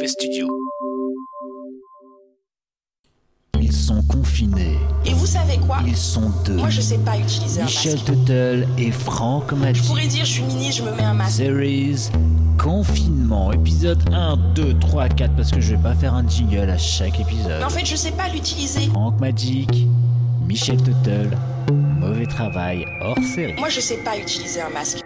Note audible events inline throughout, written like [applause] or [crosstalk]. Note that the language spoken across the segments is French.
Mauvais Studio. Ils sont confinés. Et vous savez quoi? Ils sont deux. Moi, je sais pas utiliser Michel un masque. Tuttle et Franck Je Magic. pourrais dire, je suis ministre, je me mets un masque. Series Confinement, épisode 1, 2, 3, 4, parce que je vais pas faire un jingle à chaque épisode. Mais en fait, je sais pas l'utiliser. Franck Magic, Michel Tuttle, mauvais travail hors série. Moi, je sais pas utiliser un masque.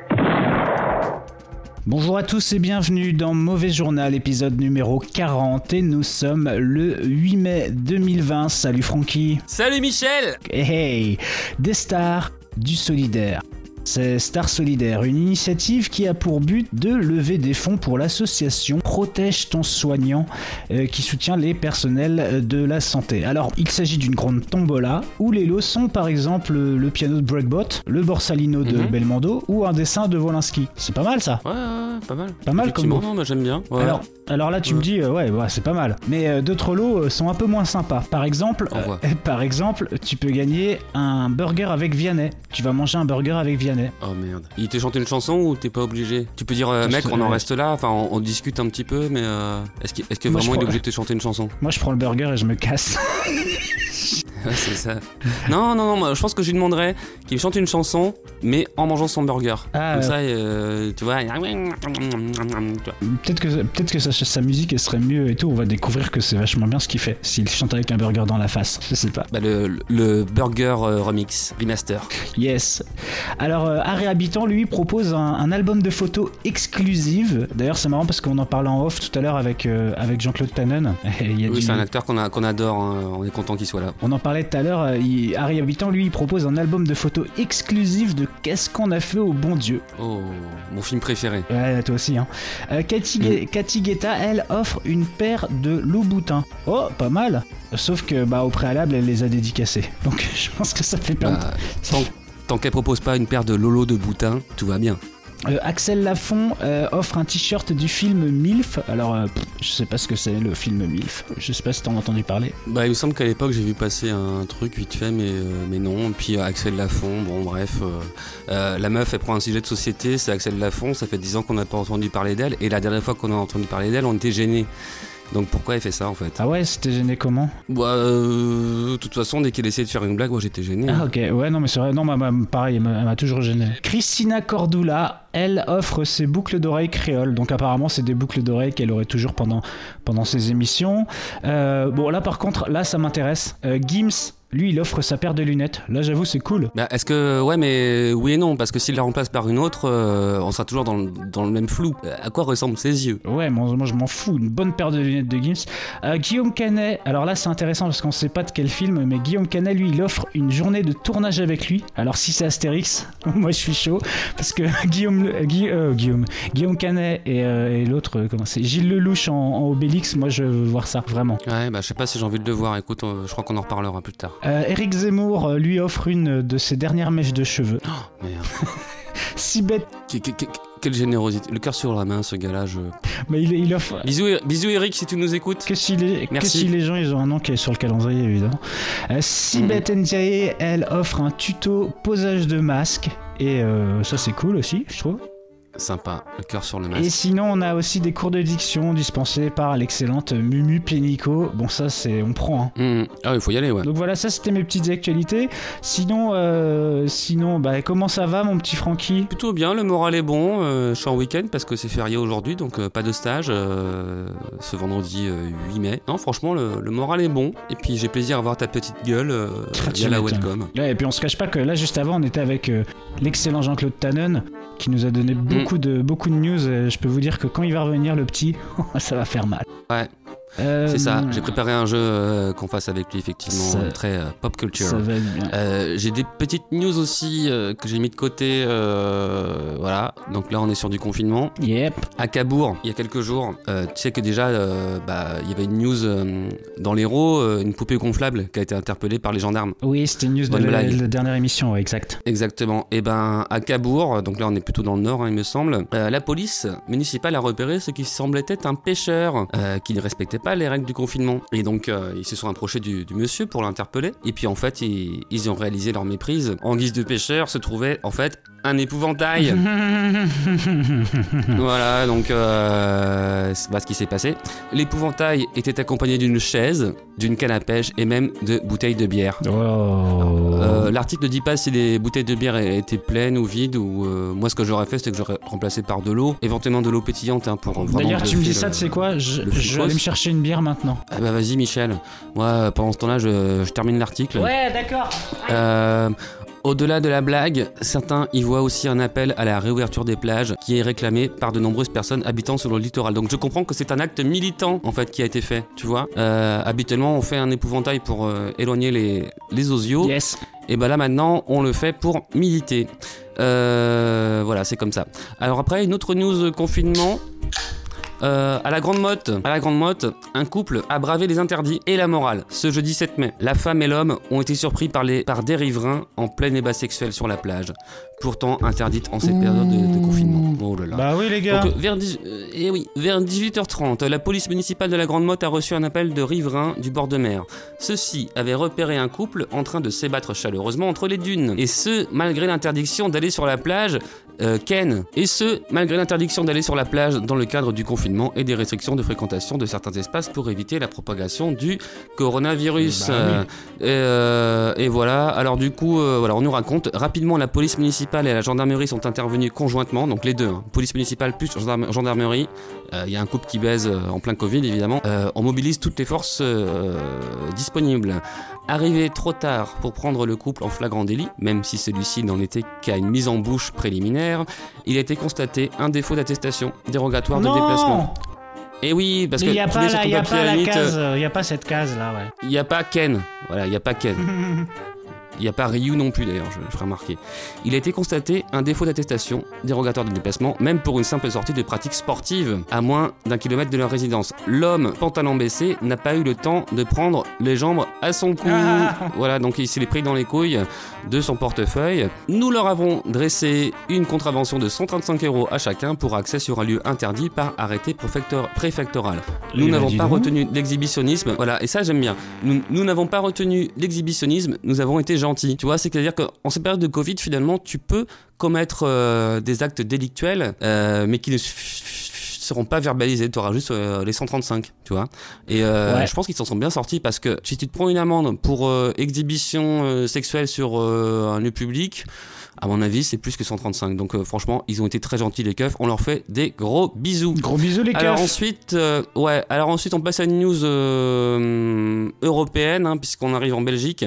Bonjour à tous et bienvenue dans Mauvais Journal, épisode numéro 40 et nous sommes le 8 mai 2020. Salut Francky. Salut Michel Hey, hey Des stars, du solidaire. C'est Star Solidaire, une initiative qui a pour but de lever des fonds pour l'association Protège ton soignant euh, qui soutient les personnels de la santé. Alors, il s'agit d'une grande tombola où les lots sont par exemple le piano de Breakbot, le Borsalino de Mhm. Belmondo ou un dessin de Wolinski. C'est pas mal ça Ouais, ouais, ouais, pas mal. Pas mal comme mot. non, j'aime bien. Ouais. Alors, alors là, tu me dis, euh, ouais, ouais, c'est pas mal. Mais euh, d'autres lots sont un peu moins sympas. Par exemple, euh, [laughs] par exemple, tu peux gagner un burger avec Vianney. Tu vas manger un burger avec Vianney. Oh merde. Il te chante une chanson ou t'es pas obligé? Tu peux dire, euh, mec, on en reste là, enfin on, on discute un petit peu, mais euh, est-ce que Moi, je vraiment il est obligé de te chanter une chanson? Moi, je prends le burger et je me casse. [laughs] [laughs] C'est ça. non, non, non, moi, je pense que je lui demanderais qu'il chante une chanson, mais en mangeant son burger. Ah, Comme ça, euh, tu vois. peut-être que, peut-être que sa, sa musique elle serait mieux et tout. On va découvrir que c'est vachement bien ce qu'il fait. S'il chante avec un burger dans la face, je sais pas. Bah, le, le burger euh, remix, remaster. Yes. Alors, euh, Habitant, lui, propose un, un album de photos exclusive. D'ailleurs, c'est marrant parce qu'on en parlait en off tout à l'heure avec, euh, avec Jean-Claude Tannen. [laughs] Il y a Oui, du- c'est un acteur qu'on a- qu'on adore, hein, on est content qu'il soit là. On en parlait tout à l'heure, euh, Harry Habitant, lui, il propose un album de photos exclusif de Qu'est-ce qu'on a fait au bon Dieu. Oh, mon film préféré. Ouais, toi aussi, hein. Euh, Cathy, Gue- Cathy Guetta, elle, offre une paire de Louboutin. Oh, pas mal Sauf que, bah, au préalable, elle les a dédicacés. Donc, [laughs] je pense que ça fait perdre. Bah, tant tant qu'elle propose pas une paire de Lolo de Boutin, tout va bien. Euh, Axel Lafont euh, offre un t-shirt du film MILF. Alors, euh, je sais pas ce que c'est le film MILF. Je sais pas si t'en as entendu parler. Bah, il me semble qu'à l'époque j'ai vu passer un truc vite fait, mais, euh, mais non. Et puis Axel Lafont, bon bref, la meuf elle prend un sujet de société, c'est Axel Lafont, ça fait 10 ans qu'on n'a pas entendu parler d'elle, et la dernière fois qu'on a entendu parler d'elle, on était gênés. Donc pourquoi elle fait ça en fait Ah ouais, c'était gêné comment Bah, euh, de toute façon, dès qu'elle essayait de faire une blague, moi j'étais gêné. Ah ok, ouais non mais c'est vrai, non pareil, elle m'a elle m'a toujours gêné. Christina Cordula, elle offre ses boucles d'oreilles créoles, donc apparemment c'est des boucles d'oreilles qu'elle aurait toujours pendant, pendant ses émissions. Euh, bon là par contre, là ça m'intéresse. Euh, Gims, lui il offre sa paire de lunettes, là j'avoue c'est cool. Bah, est-ce que. Ouais, mais oui et non, parce que s'il la remplace par une autre, euh, on sera toujours dans le, dans le même flou. Euh, À quoi ressemblent ses yeux? Ouais, moi, moi, je m'en fous, une bonne paire de lunettes de Gims. Euh, Guillaume Canet, alors là c'est intéressant parce qu'on sait pas de quel film, mais Guillaume Canet lui il offre une journée de tournage avec lui. Alors si c'est Astérix, [laughs] moi je suis chaud parce que [laughs] Guillaume, euh, Gui- Guillaume, Guillaume Canet et, et l'autre, comment c'est, Gilles Lelouch en, en Obélix, moi je veux voir ça vraiment. Ouais, bah, je sais pas si j'ai envie de le voir. Écoute, je crois qu'on en reparlera plus tard. Euh, Eric Zemmour euh, lui offre une de ses dernières mèches de cheveux. Oh, merde. Que- que- que- quelle générosité. Le cœur sur la main, ce gars-là. Je... mais il, il offre. Bisous, bisous, Eric, si tu nous écoutes. Que si, les, que Merci. si les gens ils ont un nom qui est sur le calendrier évidemment. Euh, Sibeth Ndiaye, elle offre un tuto posage de masque et euh, ça c'est cool aussi je trouve. Sympa, le cœur sur le Et masque. sinon on a aussi des cours de diction dispensés par l'excellente Mumu Pénico. Bon ça c'est on prend. hein. Mmh. Ah, il faut y aller, ouais. Donc voilà ça c'était mes petites actualités. Sinon euh, sinon bah comment ça va mon petit Francky Plutôt bien, le moral est bon. euh, je suis en week-end parce que c'est férié aujourd'hui, donc euh, pas de stage euh, ce vendredi euh, 8 mai. Non, franchement, le, le moral est bon. Et puis j'ai plaisir à voir ta petite gueule euh, [laughs] Ah, via la welcome. Là, et puis on se cache pas que là juste avant on était avec euh, l'excellent Jean-Claude Tannen qui nous a donné Mm. beaucoup de beaucoup de news. Je peux vous dire que quand il va revenir le petit, [laughs] ça va faire mal. Ouais. Euh, C'est ça, j'ai préparé un jeu euh, qu'on fasse avec lui, effectivement, Ça- euh, très euh, pop culture. Ça va être bien. Euh, j'ai des petites news aussi euh, que j'ai mis de côté. euh, voilà, donc là on est sur du confinement. Yep. À Cabourg, il y a quelques jours, euh, tu sais que déjà, euh, bah, il y avait une news euh, dans l'Hérault, euh, une poupée gonflable qui a été interpellée par les gendarmes. Oui, c'était une news de la, dernière émission, ouais, exact. Exactement. Et ben à Cabourg, donc là on est plutôt dans le nord, hein, il me semble, euh, la police municipale a repéré ce qui semblait être un pêcheur euh, qui ne respectait pas les règles du confinement. Et donc euh, ils se sont approchés du, monsieur pour l'interpeller. Et puis en fait ils, ils ont réalisé leur méprise. En guise de pêcheur se trouvait en fait un épouvantail. [laughs] voilà, donc euh, ce qui s'est passé. L'épouvantail était accompagné d'une chaise, d'une canne à pêche et même de bouteilles de bière. Oh. Euh, L'article ne dit pas si les bouteilles de bière étaient pleines ou vides. Ou euh, moi, ce que j'aurais fait, c'est que j'aurais remplacé par de l'eau, éventuellement de l'eau pétillante hein, pour. D'ailleurs, tu me dis ça, tu sais quoi Je, vais aller me chercher une bière maintenant. Ah bah vas-y, Michel. Moi, pendant ce temps-là, je, je termine l'article. Ouais, d'accord. Au-delà de la blague, certains y voient aussi un appel à la réouverture des plages qui est réclamé par de nombreuses personnes habitant sur le littoral. Donc je comprends que c'est un acte militant en fait qui a été fait, tu vois. Euh, habituellement on fait un épouvantail pour euh, éloigner les, les osios. Yes. Et ben là maintenant, on le fait pour militer. Euh, voilà, c'est comme ça. Alors après, une autre news confinement. Euh, à la Grande Motte, un couple a bravé les interdits et la morale. Ce jeudi 7 mai, la femme et l'homme ont été surpris par, les, par des riverains en plein débat sexuel sur la plage, pourtant interdite en cette période de, de confinement. Oh là là. Bah oui, les gars. Donc, euh, vers, 10 euh, eh oui, vers 18h30, la police municipale de la Grande Motte a reçu un appel de riverains du bord de mer. Ceux-ci avaient repéré un couple en train de s'ébattre chaleureusement entre les dunes. Et ce, malgré l'interdiction d'aller sur la plage euh, Ken. Et ce, malgré l'interdiction d'aller sur la plage dans le cadre du confinement et des restrictions de fréquentation de certains espaces pour éviter la propagation du coronavirus. Bah oui. Euh, et, euh, et voilà, alors du coup, euh, voilà, on nous raconte rapidement la police municipale et la gendarmerie sont intervenus conjointement, donc les deux, hein, police municipale plus gendarme- gendarmerie. Euh, Il y a un couple qui baise euh, en plein Covid évidemment. Euh, on mobilise toutes les forces euh, disponibles. Arrivé trop tard pour prendre le couple en flagrant délit, même si celui-ci n'en était qu'à une mise en bouche préliminaire, il a été constaté un défaut d'attestation dérogatoire de déplacement. Et oui, parce Mais que il n'y a pas, là, y a pas la la limite, case, il n'y a pas cette case là, ouais. il n'y a pas Ken. Voilà, il n'y a pas Ken. [laughs] Il n'y a pas Ryu non plus d'ailleurs, je, je ferai remarquer. Il a été constaté un défaut d'attestation dérogatoire de déplacement, même pour une simple sortie de pratique sportive, à moins d'un kilomètre de leur résidence. L'homme, pantalon baissé, n'a pas eu le temps de prendre les jambes à son cou. Ah. Voilà, donc il s'est pris dans les couilles de son portefeuille. Nous leur avons dressé une contravention de 135 euros à chacun pour accès sur un lieu interdit par arrêté préfector- préfectoral. Nous ben, n'avons pas retenu l'exhibitionnisme. Voilà, et ça j'aime bien. Nous nous n'avons pas retenu l'exhibitionnisme, nous avons été Tu vois, c'est-à-dire qu'en cette période de Covid, finalement, tu peux commettre euh, des actes délictuels, euh, mais qui ne seront pas verbalisés. Tu auras juste euh, les 135, tu vois. Et euh, Ouais. je pense qu'ils s'en sont bien sortis parce que si tu te prends une amende pour euh, exhibition sexuelle sur un lieu public, à mon avis, c'est plus que 135. Donc franchement, ils ont été très gentils les keufs. On leur fait des gros bisous. Gros bisous les Alors keufs. ensuite, ouais. Alors ensuite, on passe à une news européenne, hein, puisqu'on arrive en Belgique.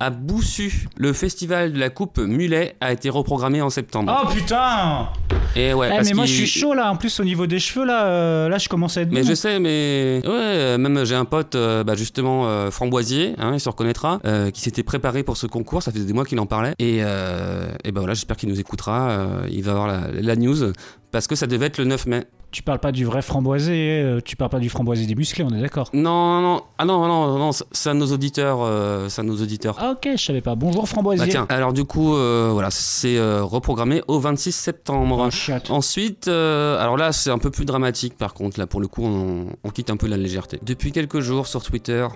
À Boussu, le festival de la coupe Mulet a été reprogrammé en septembre. Oh putain Et ouais, Eh, parce mais moi je suis chaud là, en plus au niveau des cheveux là, euh, là je commence à être Mais bon. je sais, mais ouais, euh, même j'ai un pote, euh, bah, justement euh, framboisier, hein, il se reconnaîtra, euh, qui s'était préparé pour ce concours. Ça faisait des mois qu'il en parlait, et, euh, et ben voilà, j'espère qu'il nous écoutera. euh, il va avoir la, la news parce que ça devait être le 9 mai. Tu parles pas du vrai framboisé, euh, tu parles pas du framboisé des musclés, on est d'accord. Non, non, non, ah non, non, non, c'est à nos auditeurs, euh, à nos auditeurs. Ah ok, je savais pas. Bonjour framboisier. Bah tiens, alors du coup, euh, voilà, c'est euh, reprogrammé au 26 septembre. Oh, chiotte. Ensuite, alors là, c'est un peu plus dramatique par contre. Là, pour le coup, on, on quitte un peu la légèreté. Depuis quelques jours sur Twitter,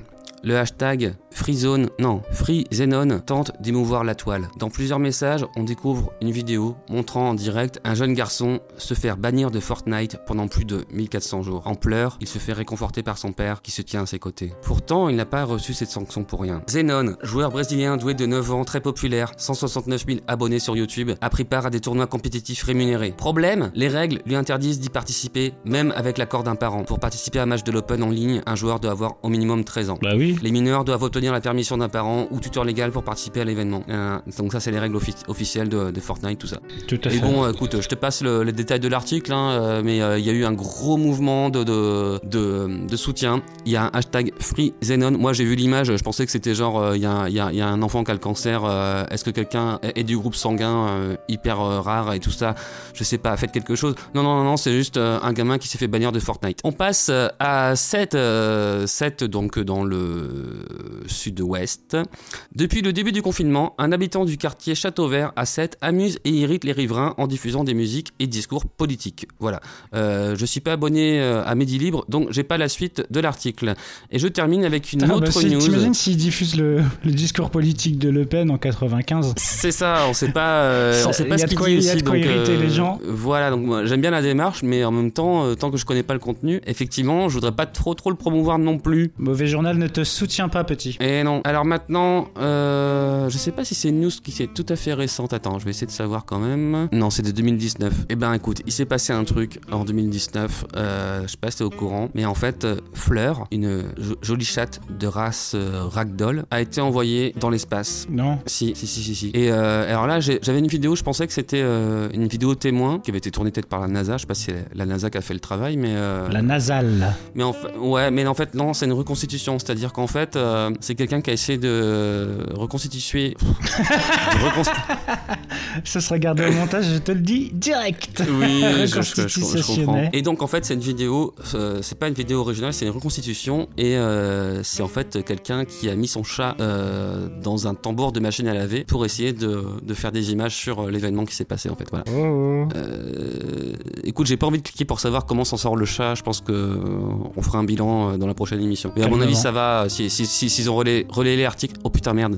le hashtag FreeZone, non, FreeZenon tente d'émouvoir la toile. Dans plusieurs messages, on découvre une vidéo montrant en direct un jeune garçon se faire bannir de Fortnite pendant plus de 1400 jours. En pleurs, il se fait réconforter par son père qui se tient à ses côtés. Pourtant, il n'a pas reçu cette sanction pour rien. Zenon, joueur brésilien doué de 9 ans, très populaire, 169 000 abonnés sur YouTube, a pris part à des tournois compétitifs rémunérés. Problème, les règles lui interdisent d'y participer, même avec l'accord d'un parent. Pour participer à un match de l'Open en ligne, un joueur doit avoir au minimum 13 ans. Bah oui. Les mineurs doivent obtenir la permission d'un parent ou tuteur légal pour participer à l'événement. Euh, donc ça, c'est les règles offi- officielles de, de Fortnite, tout ça. Tout à Et fait. bon, euh, écoute, je te passe le- les détails de l'article, hein, euh, mais euh, il y a eu un gros mouvement de, de, de, de soutien. Il y a un hashtag FreeZenon. Moi, j'ai vu l'image, je pensais que c'était genre, euh, il y, a, y y un enfant qui a le cancer. Est-ce que quelqu'un est du groupe sanguin hyper rare et tout ça? Je sais pas, faites quelque chose. Non, non, non, non c'est juste un gamin qui s'est fait bannir de Fortnite. On passe à 7, 7 donc dans le sud-ouest. Depuis le début du confinement, un habitant du quartier Château Vert à 7 amuse et irrite les riverains en diffusant des musiques et discours politiques. Voilà. Euh, je suis pas abonné euh, à Midi Libre, donc j'ai pas la suite de l'article. Et je termine avec une Ah, bah, autre si- news. T'imagines s'ils diffusent le, le discours politique de Le Pen en 95 C'est ça, on sait pas, euh, on sait pas ce qu'il dit y a de quoi irriter les gens. Voilà, donc j'aime bien la démarche, mais en même temps, euh, tant que je connais pas le contenu, effectivement, je voudrais pas trop trop le promouvoir non plus. Mauvais journal ne te soutient pas, petit. Et non. Alors maintenant, euh, je sais pas si c'est une news qui est tout à fait récente. Attends, je vais essayer de savoir quand même. Non, c'est de 2019. Eh ben écoute, il s'est passé un truc en 2019. Euh, je sais pas si t'es au courant, mais en fait, euh, Fleur, une jo- jolie chatte de race euh, ragdoll, a été envoyée dans l'espace. Non Si, si, si, si. si. Et alors là, j'avais une vidéo, je pensais que c'était une vidéo témoin qui avait été tournée peut-être par la NASA. Je sais pas si c'est la NASA qui a fait le travail, mais. La nasale. mais en fait, ouais, mais en fait, non, c'est une reconstitution. C'est-à-dire qu'en fait, euh, c'est quelqu'un qui a essayé de reconstituer. [laughs] de reconst- Ça sera gardé au montage, je te le dis direct. Oui, je, je- je- je Reconstitutionnel. comprends. Et donc, en fait, c'est une vidéo, euh, c'est pas une vidéo originale, c'est une reconstitution. Et euh, c'est en fait quelqu'un qui a mis son chat euh, dans un tambour de machine à laver pour essayer de, de faire des images sur l'événement qui s'est passé, en fait. Voilà. Oh, oh. Écoute, j'ai pas envie de cliquer pour savoir comment s'en sort le chat. Je pense que on fera un bilan dans la prochaine émission. Mais à mon avis, ça va. Si si si s'ils ont relayé, relayé les articles. Oh putain merde.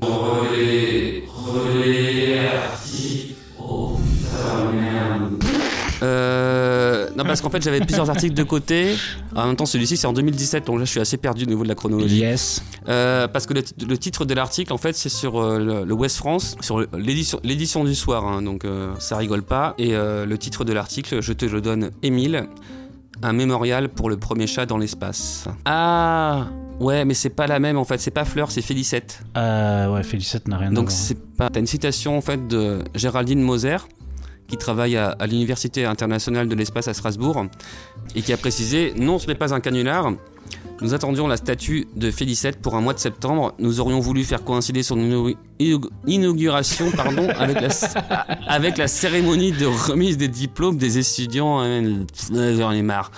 Euh, non parce qu'en fait j'avais plusieurs articles de côté. En même temps celui-ci c'est en 2017 donc là je suis assez perdu au niveau de la chronologie. Yes. Euh, parce que le, le titre de l'article, en fait, c'est sur euh, le, le West France, sur l'édition l'édition du soir, hein, donc euh, ça rigole pas. Et euh, le titre de l'article, je te le donne, Émile, un mémorial pour le premier chat dans l'espace. Ah Ouais, mais c'est pas la même en fait, c'est pas Fleur, c'est Félicette. Euh, ouais, Félicette n'a rien à Donc c'est pas. T'as une citation en fait de Géraldine Moser, qui travaille à, à l'Université internationale de l'espace à Strasbourg, et qui a précisé Non, ce n'est pas un canular. Nous attendions la statue de Félicette pour un mois de septembre. Nous aurions voulu faire coïncider son inau- inau- inauguration pardon, [laughs] avec, la, avec la cérémonie de remise des diplômes des étudiants. J'en ai marre.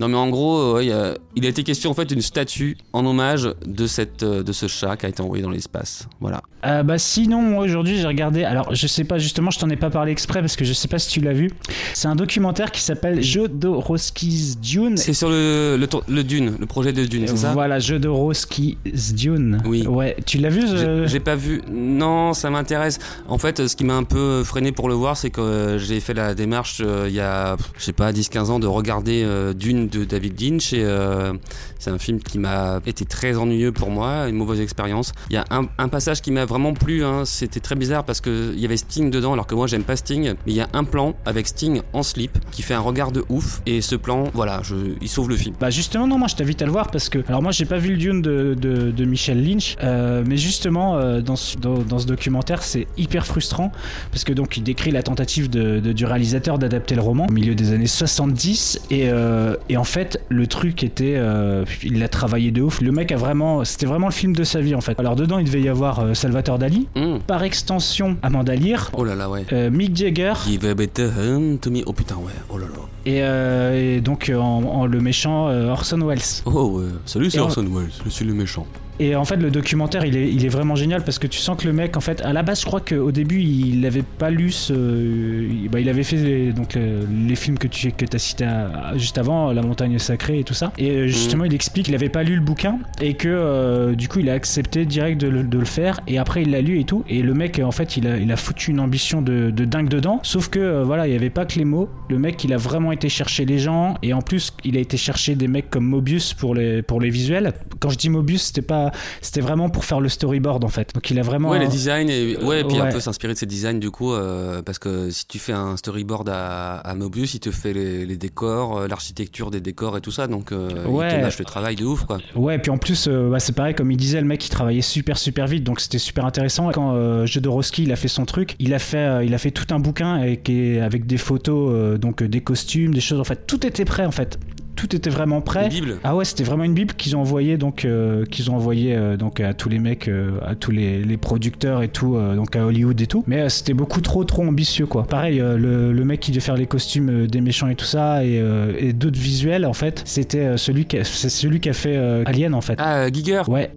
Non mais en gros, euh, ouais, il a- il a été question en fait d'une statue en hommage de, cette, euh, de ce chat qui a été envoyé dans l'espace. Voilà. Euh, bah sinon moi aujourd'hui j'ai regardé alors je sais pas justement je t'en ai pas parlé exprès parce que je sais pas si tu l'as vu c'est un documentaire qui s'appelle Jodorowsky's Dune C'est sur le, le, Dune, le projet de Dune, c'est ça? Voilà Jodorowsky's Dune Oui. ouais tu l'as vu ce- j'ai pas vu. Non, ça m'intéresse. En fait, ce qui m'a un peu freiné pour le voir, c'est que j'ai fait la démarche euh, il y a, je sais pas, 10-15 ans de regarder euh, Dune de David Lynch. Et euh, c'est un film qui m'a été très ennuyeux pour moi, une mauvaise expérience. Il y a un, passage qui m'a vraiment plu. hein, C'était très bizarre parce que il y avait Sting dedans, alors que moi j'aime pas Sting. Mais il y a un plan avec Sting en slip qui fait un regard de ouf. Et ce plan, voilà, il sauve le film. Bah justement non moi je t'invite à le voir parce que alors moi j'ai pas vu le Dune de, Michel Lynch euh, mais justement euh, dans, ce, dans, ce documentaire c'est hyper frustrant parce que donc il décrit la tentative du réalisateur d'adapter le roman au milieu des années 70 et, euh, et en fait le truc était euh, il l'a travaillé de ouf le mec a vraiment c'était vraiment le film de sa vie en fait alors dedans il devait y avoir euh, Salvatore Dali Hum. par extension Amanda Lear Oh là là, ouais. euh, Mick Jagger Give a better hand to me. Oh putain, ouais. Oh là là. et, euh, et donc en, en le méchant Orson Welles Oh ouais. Salut, c'est Orson Welles. Je suis le méchant. Et en fait, le documentaire, il est, il est vraiment génial parce que tu sens que le mec, en fait, à la base, je crois qu'au début, il n'avait pas lu ce. il- bah, il avait fait les, donc, le- les films que tu que as cités à- juste avant, La montagne sacrée et tout ça. Et euh, justement, il explique qu'il n'avait pas lu le bouquin et que euh, du coup, il a accepté direct de le, de le faire. Et après, il l'a lu et tout. Et le mec, en fait, il a, il a foutu une ambition de, de dingue dedans. Sauf que, euh, voilà, il n'y avait pas que les mots. Le mec, il a vraiment été chercher les gens. Et en plus, il a été chercher des mecs comme Mobius pour les, pour les visuels. Quand je dis Mobius, c'était pas c'était vraiment pour faire le storyboard en fait. Donc il a vraiment. Ouais, les designs, et, ouais, et puis un ouais. peu s'inspirer de ces designs du coup, euh, parce que si tu fais un storyboard à, à Mobius, il te fait les, les décors, euh, l'architecture des décors et tout ça, donc euh, il te lâche le travail de ouf quoi. Ouais, et puis en plus, euh, bah, c'est pareil, comme il disait, le mec il travaillait super super vite, donc c'était super intéressant. Et quand Jodorowsky il a fait son truc, il a fait, il a fait tout un bouquin avec, des photos, donc des costumes, des choses. En fait, tout était prêt en fait. Tout était vraiment prêt. Une Bible. Ah ouais, c'était vraiment une bible qu'ils ont envoyé donc euh, qu'ils ont envoyé euh, donc à tous les mecs, euh, à tous les, les producteurs et tout, euh, donc à Hollywood et tout. Mais euh, c'était beaucoup trop trop ambitieux quoi. Pareil, euh, le, le mec qui devait faire les costumes des méchants et tout ça et, euh, et d'autres visuels en fait, c'était euh, celui qui a, c'est celui qui a fait euh, Alien en fait. Ah, Giger. Ouais.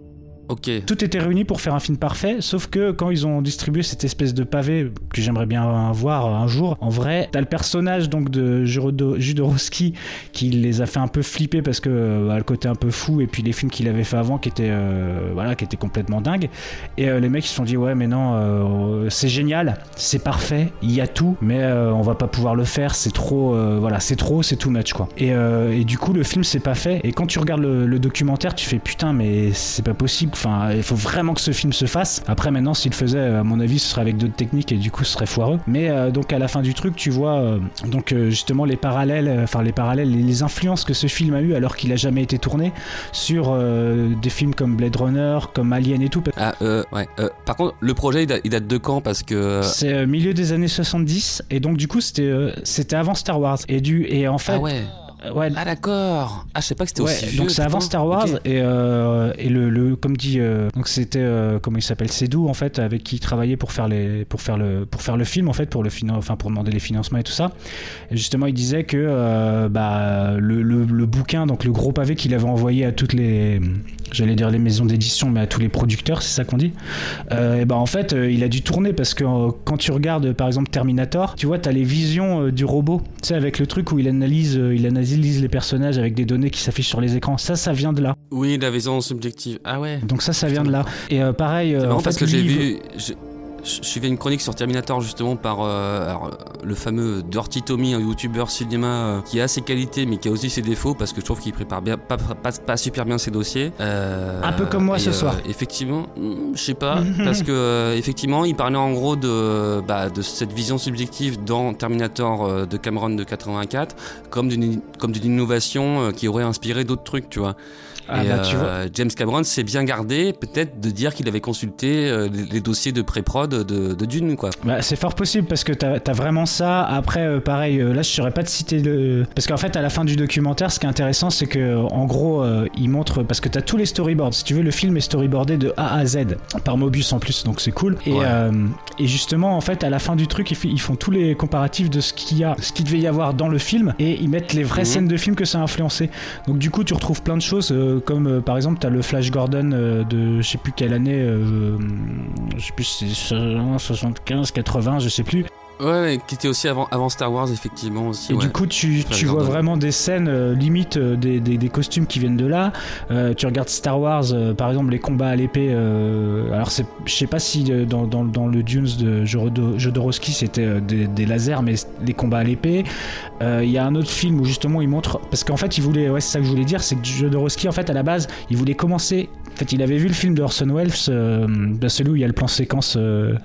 Tout était réuni pour faire un film parfait, sauf que quand ils ont distribué cette espèce de pavé que j'aimerais bien voir un jour, en vrai, t'as le personnage donc de Judo- Jodorowsky qui les a fait un peu flipper parce que euh, bah, le côté un peu fou et puis les films qu'il avait fait avant qui étaient euh, voilà qui étaient complètement dingues. Et euh, les mecs ils se sont dit ouais mais non c'est génial c'est parfait il y a tout mais on va pas pouvoir le faire c'est trop voilà c'est trop c'est too much quoi. Et, du coup le film c'est pas fait. Et quand tu regardes le documentaire tu fais putain mais c'est pas possible enfin il faut vraiment que ce film se fasse après maintenant s'il le faisait à mon avis ce serait avec d'autres techniques et du coup ce serait foireux mais euh, donc à la fin du truc tu vois euh, donc euh, justement les parallèles enfin les parallèles les, les influences que ce film a eu alors qu'il a jamais été tourné sur des films comme Blade Runner comme Alien et tout Ah, ouais. Par contre, le projet, il date, il date de quand? Parce que. c'est milieu des années 70 et donc du coup c'était c'était avant Star Wars et du et en fait Ah ouais. Euh, ouais, Ah d'accord. Ah, je sais pas que c'était Ouais, aussi vieux. donc c'est avant. Star Wars et, euh, et le, le comme dit euh, donc c'était euh, comment il s'appelle Cédou en fait avec qui il travaillait pour faire les pour faire le pour faire le film en fait pour le finan- enfin pour demander les financements et tout ça et justement il disait que bah le, le, le bouquin donc le gros pavé qu'il avait envoyé à toutes les j'allais dire les maisons d'édition mais à tous les producteurs c'est ça qu'on dit et bah en fait il a dû tourner parce que quand tu regardes par exemple Terminator tu vois t'as les visions du robot tu sais avec le truc où il analyse il analyse les personnages avec des données qui s'affichent sur les écrans ça ça vient de là Oui, la vision subjective. Ah ouais. donc ça ça vient de là et euh, pareil euh, en fait, parce que j'ai vu. Je je suivais une chronique sur Terminator justement par euh, alors, le fameux Dirty Tommy, un youtubeur cinéma euh, qui a ses qualités mais qui a aussi ses défauts parce que je trouve qu'il prépare bien, pas, pas, pas super bien ses dossiers. Euh, Un peu comme moi et, ce soir. Effectivement, hmm, je sais pas [laughs] parce que effectivement il parlait en gros de, bah, de cette vision subjective dans Terminator de Cameron de 84 comme d'une comme d'une innovation qui aurait inspiré d'autres trucs, tu vois. Ah et bah, tu euh, James Cameron s'est bien gardé peut-être de dire qu'il avait consulté les, les dossiers de pré-prod de, de Dune quoi. Bah, c'est fort possible parce que t'as as vraiment ça. Après, euh, pareil, euh, là je saurais pas te citer le. Parce qu'en fait, à la fin du documentaire, ce qui est intéressant, c'est que en gros, euh, il montre. Parce que t'as tous les storyboards. Si tu veux, le film est storyboardé de A à Z. Par Mobius en plus, donc c'est cool. Et, Ouais. et justement, en fait, à la fin du truc, ils, font tous les comparatifs de ce qu'il y a, ce qu'il devait y avoir dans le film. Et ils mettent les vraies Mhm. scènes de film que ça a influencé. Donc du coup, tu retrouves plein de choses. comme par exemple, t'as le Flash Gordon de je sais plus quelle année. je sais plus si c'est 75, 80, je sais plus. Ouais, qui était aussi avant, avant Star Wars effectivement aussi. Et ouais. du coup, tu, tu vois vraiment des scènes euh, limite euh, des, des, des costumes qui viennent de là. Euh, tu regardes Star Wars, euh, par exemple, les combats à l'épée. alors, je sais pas si dans, dans, dans le Dunes de Jodo- Jodorowsky c'était des, des lasers, mais les combats à l'épée. Il y a un autre film où justement il montre. Parce qu'en fait, il voulait. Ouais, c'est ça que je voulais dire, c'est que Jodorowsky, en fait, à la base, il voulait commencer. En fait, il avait vu le film de Orson Welles, euh, bah, celui où il y a le plan séquence. euh,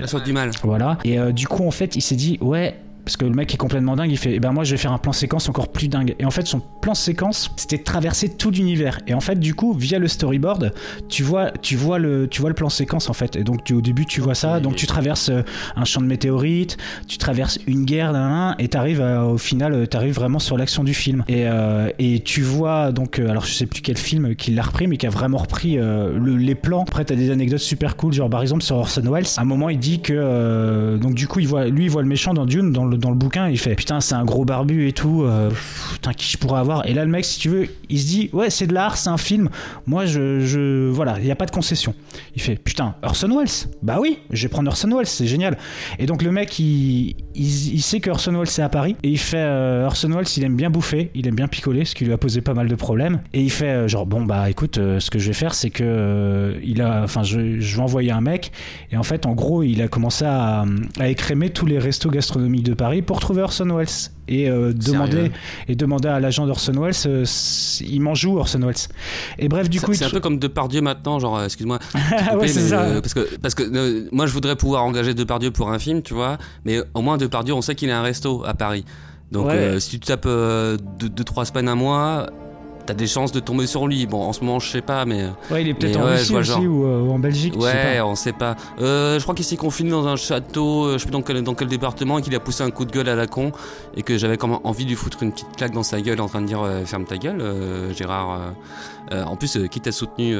La sorte du mal. voilà. Et euh, du coup, en fait, il s'est dit, ouais. Parce que le mec est complètement dingue, il fait, eh ben moi je vais faire un plan séquence encore plus dingue. Et en fait, son plan séquence, c'était traverser tout l'univers. Et en fait, du coup, via le storyboard, tu vois, tu vois le, tu vois le plan séquence en fait. Et donc, tu, au début, tu vois ça. Donc, tu traverses euh, un champ de météorites, tu traverses une guerre, nan, et t'arrives à- au final, euh, t'arrives vraiment sur l'action du film. Et, euh, et tu vois donc, euh, alors je sais plus quel film qui l'a repris, mais qui a vraiment repris euh, le- les plans. Après, t'as des anecdotes super cool, genre par exemple sur Orson Welles. À un moment, il dit que euh, donc du coup, il voit, lui, il voit le méchant dans Dune, dans le, dans le bouquin, il fait putain, c'est un gros barbu et tout. euh, putain, qui je pourrais avoir? Et là, le mec, si tu veux, il se dit ouais, c'est de l'art, c'est un film. Moi, je, voilà, il y a pas de concession. Il fait putain, Orson Welles? Bah oui, je vais prendre Orson Welles, c'est génial. Et donc le mec, il, il, sait que Orson Welles est à Paris et il fait euh, Orson Welles, il aime bien bouffer, il aime bien picoler, ce qui lui a posé pas mal de problèmes. Et il fait euh, genre bon bah écoute, euh, ce que je vais faire, c'est que il a, enfin je, je vais envoyer un mec et en fait en gros il a commencé à, à écrémer tous les restos gastronomiques de Paris pour trouver Orson Welles et euh, demander Sérieux et demander à l'agent d'Orson Welles, euh, il mange où Orson Welles. Et bref du C'est- coup il C'est un peu comme Depardieu maintenant, genre, euh, excuse-moi. [laughs] Ouais, euh, parce que, parce que euh, moi, je voudrais pouvoir engager Depardieu pour un film, tu vois. Mais au moins, Depardieu, on sait qu'il a un resto à Paris. Donc, Ouais. si tu tapes 2-3 semaines un mois, t'as des chances de tomber sur lui. Bon, en ce moment, je sais pas, mais. Ouais, il est peut-être en ouais, Russie aussi ou, euh, ou en Belgique. sais Ouais, pas. on sait pas. Euh, je crois qu'il s'est confiné dans un château, euh, je sais plus dans quel, dans quel département, et qu'il a poussé un coup de gueule à la con, et que j'avais comme envie de lui foutre une petite claque dans sa gueule en train de dire euh, ferme ta gueule, Gérard. en plus, qui t'a soutenu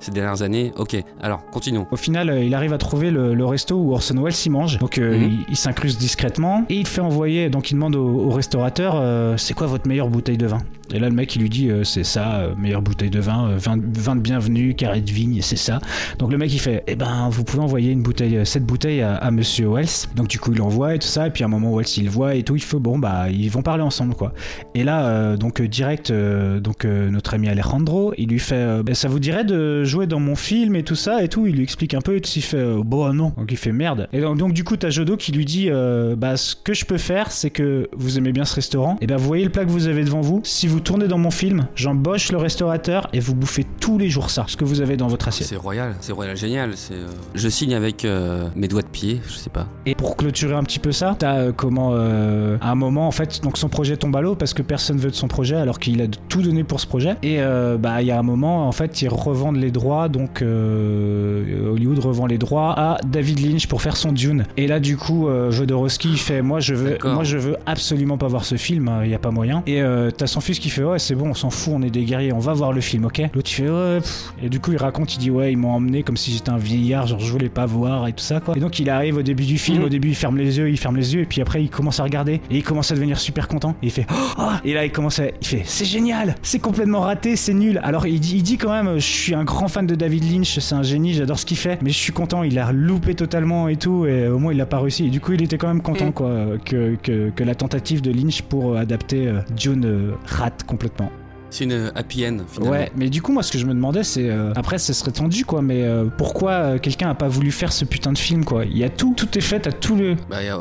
ces dernières années? Ok, alors continuons. Au final, il arrive à trouver le, le resto où Orson Welles y mange. Donc, Mhm. il, il s'incruste discrètement et il fait envoyer. Donc, il demande au, au restaurateur c'est quoi votre meilleure bouteille de vin? Et là, le mec, il lui dit euh, c'est ça, euh, meilleure bouteille de vin, euh, vin, vin de bienvenue, carré de vigne, c'est ça. Donc le mec il fait, eh ben vous pouvez envoyer une bouteille, cette bouteille à, Monsieur Wells. Donc du coup il l'envoie et tout ça, et puis à un moment Wells il le voit et tout, il fait bon bah ils vont parler ensemble quoi. Et là donc direct, donc notre ami Alejandro, il lui fait, Ben, ça vous dirait de jouer dans mon film et tout ça et tout, il lui explique un peu et tout, il fait, bon non, donc il fait merde. Et donc, du coup t'as Jodo qui lui dit, bah ce que je peux faire c'est que vous aimez bien ce restaurant, et ben vous voyez le plat que vous avez devant vous, si vous tournez dans mon film, j'embauche le restaurateur et vous bouffez tous les jours ça, ce que vous avez dans votre assiette. C'est royal, c'est royal, génial. C'est, euh, Je signe avec euh, mes doigts de pied, je sais pas. Et pour clôturer un petit peu ça, t'as euh, comment euh, à un moment en fait donc son projet tombe à l'eau parce que personne veut de son projet alors qu'il a tout donné pour ce projet. Et bah il y a un moment en fait ils revendent les droits donc Hollywood revend les droits à David Lynch pour faire son Dune. Et là du coup Jodorowsky il fait moi je veux D'accord. moi je veux absolument pas voir ce film, il y a pas moyen. Et t'as son fils qui fait ouais c'est bon on s'en fout on est des guerriers on va voir le film ok? L'autre il fait ouais pff. et du coup il raconte il dit ouais ils m'ont emmené comme si j'étais un vieillard genre je voulais pas voir et tout ça quoi. Et donc il arrive au début du film Mhm. au début il ferme les yeux il ferme les yeux et puis après il commence à regarder et il commence à devenir super content et il fait oh et là il commence à il fait c'est génial c'est complètement raté c'est nul alors il dit, il dit quand même je suis un grand fan de David Lynch c'est un génie j'adore ce qu'il fait mais je suis content il a loupé totalement et tout et au moins il a pas réussi et du coup il était quand même content Mhm. quoi que, que, que la tentative de Lynch pour euh, adapter euh, Dune euh, rate complètement C'est une euh, happy end, finalement. Ouais, mais du coup, moi, ce que je me demandais, c'est. euh, après, ça serait tendu, quoi, mais euh, pourquoi euh, quelqu'un a pas voulu faire ce putain de film, quoi? Il y a tout, tout est fait, t'as tout le. Bah, y a,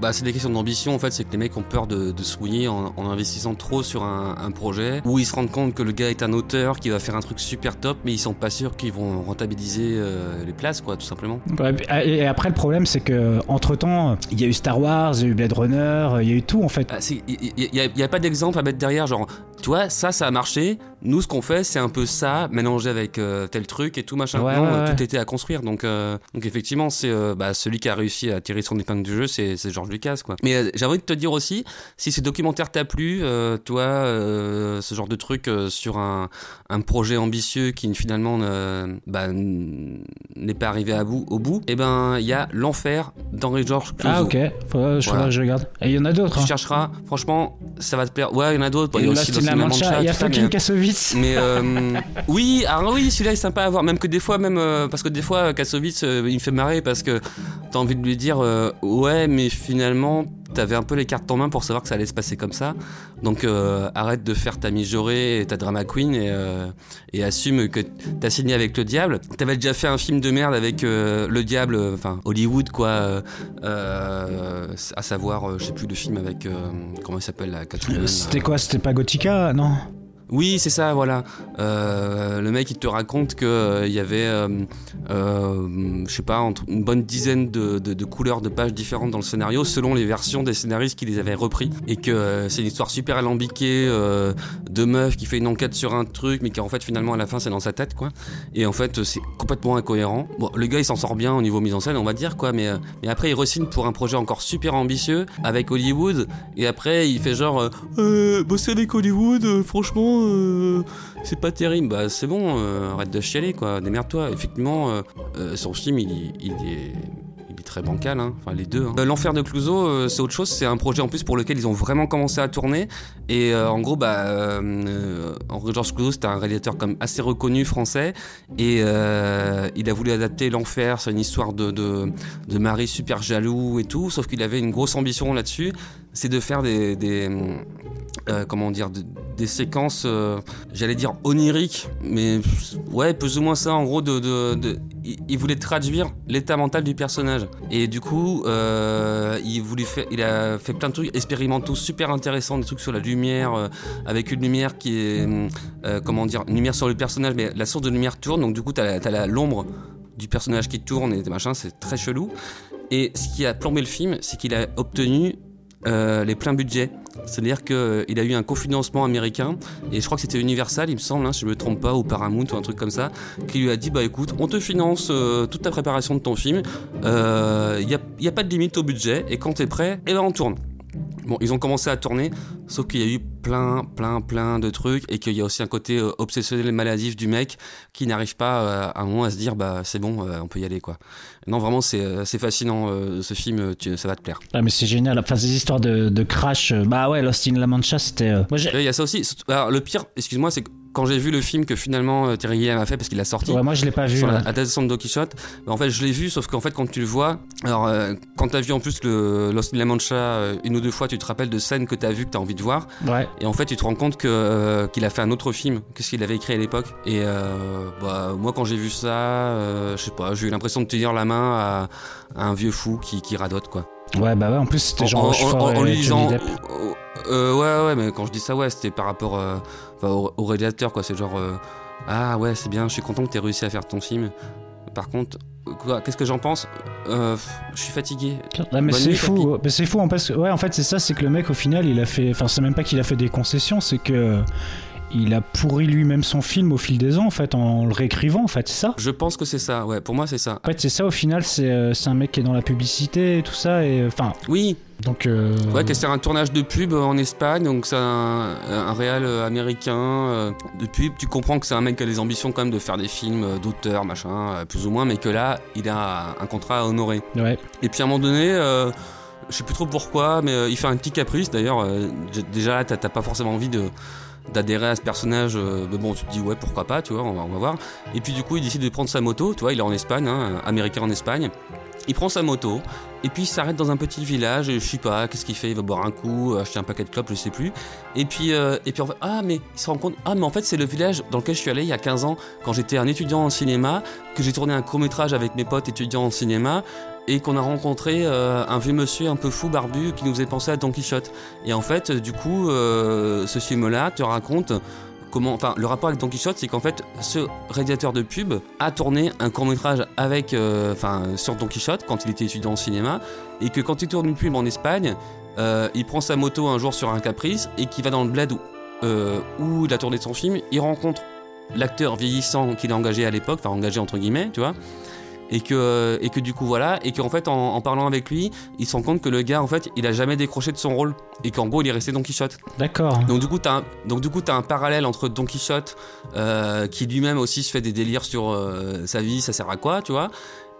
bah, c'est des questions d'ambition en fait, c'est que les mecs ont peur de, de se mouiller en, en investissant trop sur un, un projet où ils se rendent compte que le gars est un auteur qui va faire un truc super top, mais ils sont pas sûrs qu'ils vont rentabiliser euh, les places, quoi, tout simplement. Et après, le problème, c'est que entre temps, il y a eu Star Wars, il y a eu Blade Runner, il y a eu tout, en fait. Ah, Il n'y a, a pas d'exemple à mettre derrière, genre, tu vois, ça, ça a marché. Nous, ce qu'on fait, c'est un peu ça, mélangé avec euh, tel truc et tout machin. Ouais, non, ouais, euh, tout était à construire. Donc, euh, donc effectivement, c'est euh, bah, celui qui a réussi à tirer son épingle du jeu, c'est c'est George Lucas, quoi. Mais j'ai envie de te dire aussi, si ce documentaire t'a plu, toi, ce genre de truc sur un, un projet ambitieux qui finalement bah, n'est pas arrivé à bout, au bout, et ben, il y a l'enfer d'Henri Clouzot. Ah, ok, faudra, je, Voilà. regarde. Et il y en a d'autres, Tu hein. chercheras, franchement, ça va te plaire. Ouais, il y en a d'autres. Il y a aussi Mancha, il y a fucking Kassovitz. mais euh, [laughs] oui, alors oui, celui-là est sympa à voir. Même que des fois, même euh, parce que des fois, Kassovitz, euh, il me fait marrer parce que t'as envie de lui dire, euh, ouais, mais finalement, t'avais un peu les cartes en main pour savoir que ça allait se passer comme ça. Donc euh, arrête de faire ta mijaurée et ta drama queen et, euh, et assume que t'as signé avec le diable. T'avais déjà fait un film de merde avec euh, le diable, enfin Hollywood quoi, euh, euh, à savoir, euh, je sais plus le film avec euh, comment il s'appelle la Catwoman. C'était quoi? C'était pas Gothica Non? Oui, c'est ça, voilà. Euh, le mec, il te raconte que euh, y avait, euh, euh, je sais pas, entre une bonne dizaine de, couleurs de pages différentes dans le scénario, selon les versions des scénaristes qui les avaient repris, et que c'est une histoire super alambiquée de meuf qui fait une enquête sur un truc, mais qui en fait finalement à la fin c'est dans sa tête, quoi. Et en fait, c'est complètement incohérent. Bon, le gars, il s'en sort bien au niveau mise en scène, on va dire, quoi, mais mais après il re-signe pour un projet encore super ambitieux avec Hollywood, et après il fait genre, bosser avec Hollywood, euh, euh, c'est pas terrible. Bah c'est bon, euh, arrête de chialer quoi, démerde-toi. Effectivement, euh, son film il, il est. Très bancal, hein. enfin les deux. hein. L'enfer de Clouseau, c'est autre chose. C'est un projet en plus pour lequel ils ont vraiment commencé à tourner. Et en gros, bah, Henri Georges Clouseau, c'était un réalisateur comme assez reconnu français. Et il a voulu adapter l'enfer. C'est une histoire de, de, de mari super jaloux et tout. Sauf qu'il avait une grosse ambition là-dessus. C'est de faire des, comment dire, des séquences, euh, j'allais dire oniriques, mais ouais, plus ou moins ça. En gros, de, il, voulait traduire l'état mental du personnage. Et du coup, euh, il a fait plein de trucs expérimentaux super intéressants, des trucs sur la lumière, euh, avec une lumière qui est, comment dire, une lumière sur le personnage, mais la source de lumière tourne, donc du coup, t'as l'ombre du personnage qui tourne et des machins, c'est très chelou. Et ce qui a plombé le film, c'est qu'il a obtenu euh, les pleins budgets. C'est-à-dire qu'il a eu un cofinancement américain, et je crois que c'était Universal, il me semble, hein, si je me trompe pas, ou Paramount ou un truc comme ça, qui lui a dit Bah écoute, on te finance euh, toute ta préparation de ton film, il n'y a, y a pas de limite au budget, et quand t'es prêt, eh ben on tourne. Bon, ils ont commencé à tourner, sauf qu'il y a eu plein, plein, plein de trucs et qu'il y a aussi un côté euh, obsessionnel et maladif du mec qui n'arrive pas euh, à un moment à se dire bah c'est bon, euh, on peut y aller quoi. Non, vraiment, c'est fascinant ce film, tu- ça va te plaire. Ah, mais c'est génial. Enfin, ces histoires de, de crash. Bah ouais, Lost in La Mancha, c'était. Il y a ça aussi. Alors, le pire, excuse-moi, c'est que quand j'ai vu le film que finalement euh, Terry Gilliam a fait parce qu'il a sorti. Ouais, moi, je l'ai pas vu. sur la là. adaptation de Don Quichotte, bah, en fait je l'ai vu sauf qu'en fait quand tu le vois alors euh, quand t'as vu en plus le Lost in La Mancha euh, une ou deux fois tu te rappelles de scènes que t'as vu que t'as envie de voir Ouais. et en fait tu te rends compte que euh, qu'il a fait un autre film que ce qu'il avait écrit à l'époque et euh, bah, moi quand j'ai vu ça je sais pas j'ai eu l'impression de tenir la main à, à un vieux fou qui, qui radote quoi Ouais, bah ouais, en plus, c'était genre en, en- lui disant ouais ouais mais quand je dis ça ouais c'était par rapport enfin, au, au réalisateur quoi. C'est genre euh, ah ouais c'est bien je suis content que t'aies réussi à faire ton film. Par contre quoi qu'est-ce que j'en pense? Euh, je suis fatigué. Ah, mais c'est fou, mais c'est fou en parce que ouais en fait c'est ça c'est que le mec au final il a fait enfin c'est même pas qu'il a fait des concessions c'est que il a pourri lui-même son film au fil des ans en fait en le réécrivant en fait c'est ça? Je pense que c'est ça ouais pour moi c'est ça. En fait c'est ça au final c'est euh, un mec qui est dans la publicité et tout ça et euh, enfin oui. donc euh, ouais c'est un tournage de pub en Espagne donc c'est un, un réal euh, américain de pub. Tu comprends que c'est un mec qui a des ambitions quand même de faire des films d'auteur machin plus ou moins mais que là il a un contrat à honorer. Ouais. Et puis à un moment donné, euh, je sais plus trop pourquoi, mais il fait un petit caprice. D'ailleurs, déjà là, t'as pas forcément envie de d'adhérer à ce personnage. euh, mais bon, tu te dis ouais, pourquoi pas, tu vois, on va, voir. Et puis du coup, il décide de prendre sa moto. Tu vois, il est en Espagne, hein, américain en Espagne. Il prend sa moto et puis il s'arrête dans un petit village. Et je sais pas, qu'est-ce qu'il fait Il va boire un coup, acheter un paquet de clopes, je sais plus. Et puis euh, et puis en fait, ah mais il se rend compte, ah mais en fait c'est le village dans lequel je suis allé il y a 15 ans quand j'étais un étudiant en cinéma, que j'ai tourné un court métrage avec mes potes étudiants en cinéma et qu'on a rencontré euh, un vieux monsieur un peu fou barbu qui nous faisait penser à Don Quichotte. Et en fait, euh, du coup, euh, ce film-là te raconte comment, enfin, le rapport avec Don Quichotte, c'est qu'en fait, ce réalisateur de pub a tourné un court métrage avec, enfin, sur Don Quichotte quand il était étudiant en cinéma, et que quand il tourne une pub en Espagne, il prend sa moto un jour sur un caprice et qu'il va dans le bled où, où il a tourné son film, il rencontre l'acteur vieillissant qu'il a engagé à l'époque, enfin engagé entre guillemets, tu vois, et que, et que du coup voilà, et qu'en fait en, en parlant avec lui, il se rend compte que le gars en fait il a jamais décroché de son rôle, et qu'en gros il est resté Don Quichotte. d'accord Donc du coup t'as un, donc du coup t'as un parallèle entre Don Quichotte euh, qui lui-même aussi se fait des délires sur euh, sa vie, ça sert à quoi, tu vois.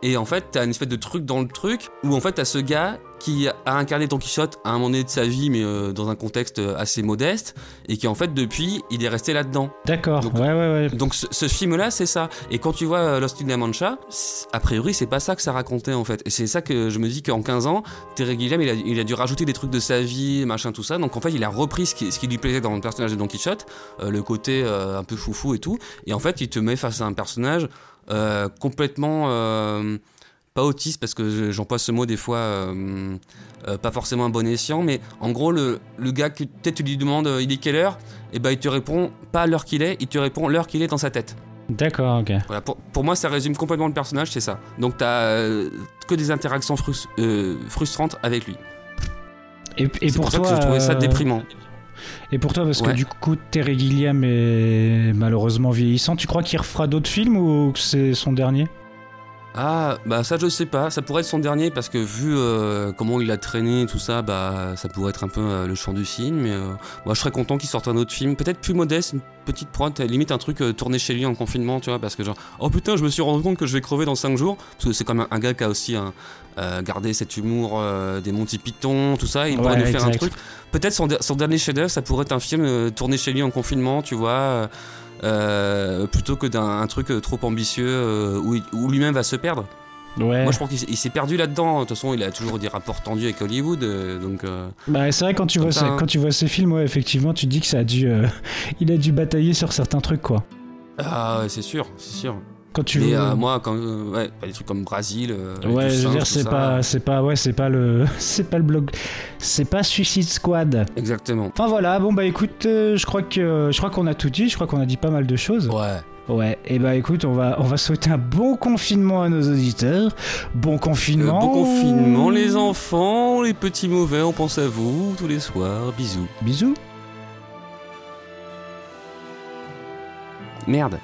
Et en fait, t'as une espèce de truc dans le truc où en fait t'as ce gars qui a incarné Don Quichotte à un moment donné de sa vie, mais euh, dans un contexte assez modeste, et qui en fait depuis il est resté là-dedans. d'accord Donc- ouais ouais ouais Donc ce, ce film-là, c'est ça. Et quand tu vois euh, Lost in La Mancha, a priori, c'est pas ça que ça racontait en fait. Et c'est ça que je me dis qu'en 15 ans, Terry Gilliam, il a, il a dû rajouter des trucs de sa vie, machin, tout ça. Donc en fait, il a repris ce qui, ce qui lui plaisait dans le personnage de Don Quichotte, euh, le côté euh, un peu foufou et tout. Et en fait, il te met face à un personnage euh, complètement. euh, pas autiste parce que je- j'emploie ce mot des fois euh, euh, pas forcément un bon escient mais en gros le, le gars que peut-être tu lui demandes euh, il est quelle heure et ben il te répond pas l'heure qu'il est il te répond l'heure qu'il est dans sa tête d'accord ok voilà, pour, pour moi, ça résume complètement le personnage, c'est ça. Donc, t'as euh, que des interactions frus- euh, frustrantes avec lui. et, pour pour ça toi que je trouvais ça euh, déprimant. Et pour toi parce que du coup Terry Gilliam est malheureusement vieillissant tu crois qu'il refera d'autres films ou que c'est son dernier? Ah, bah ça, je sais pas. Ça pourrait être son dernier parce que vu euh, comment il a traîné et tout ça, bah ça pourrait être un peu euh, le champ du film. Mais euh, moi, je serais content qu'il sorte un autre film, peut-être plus modeste, une petite prod, limite un truc euh, tourné chez lui en confinement, tu vois, parce que genre, oh putain, je me suis rendu compte que je vais crever dans 5 jours, parce que c'est quand même un, gars qui a aussi un, euh, gardé cet humour euh, des Monty Python, tout ça. Il pourrait nous faire un truc. Peut-être son, son dernier chef-d'œuvre, ça pourrait être un film euh, tourné chez lui en confinement, tu vois. Euh, plutôt que d'un un truc euh, trop ambitieux euh, où, lui-même va se perdre. ouais Moi, je pense qu'il s'est- perdu là-dedans. De toute façon, il a toujours des rapports tendus avec Hollywood, donc. euh, Bah, c'est vrai quand tu vois ça, ces- hein. quand tu vois ces films ouais effectivement tu te dis que ça a dû [laughs] il a dû batailler sur certains trucs quoi Ah, c'est sûr, c'est sûr. Quand tu Mais vois- euh, moi, quand, euh, ouais, bah, des trucs comme Brésil. euh, Ouais, je veux singe, dire, c'est pas, c'est pas, ouais, c'est pas le, [laughs] c'est pas le blog, c'est pas Suicide Squad. Exactement. Enfin voilà, bon bah écoute, je crois que, je crois qu'on a tout dit, je crois qu'on a dit pas mal de choses. Ouais. Ouais, et bah écoute, on va, on va souhaiter un bon confinement à nos auditeurs, bon Euh, confinement. bon confinement, les enfants, les petits mauvais, on pense à vous tous les soirs. Bisous. Bisous. Merde.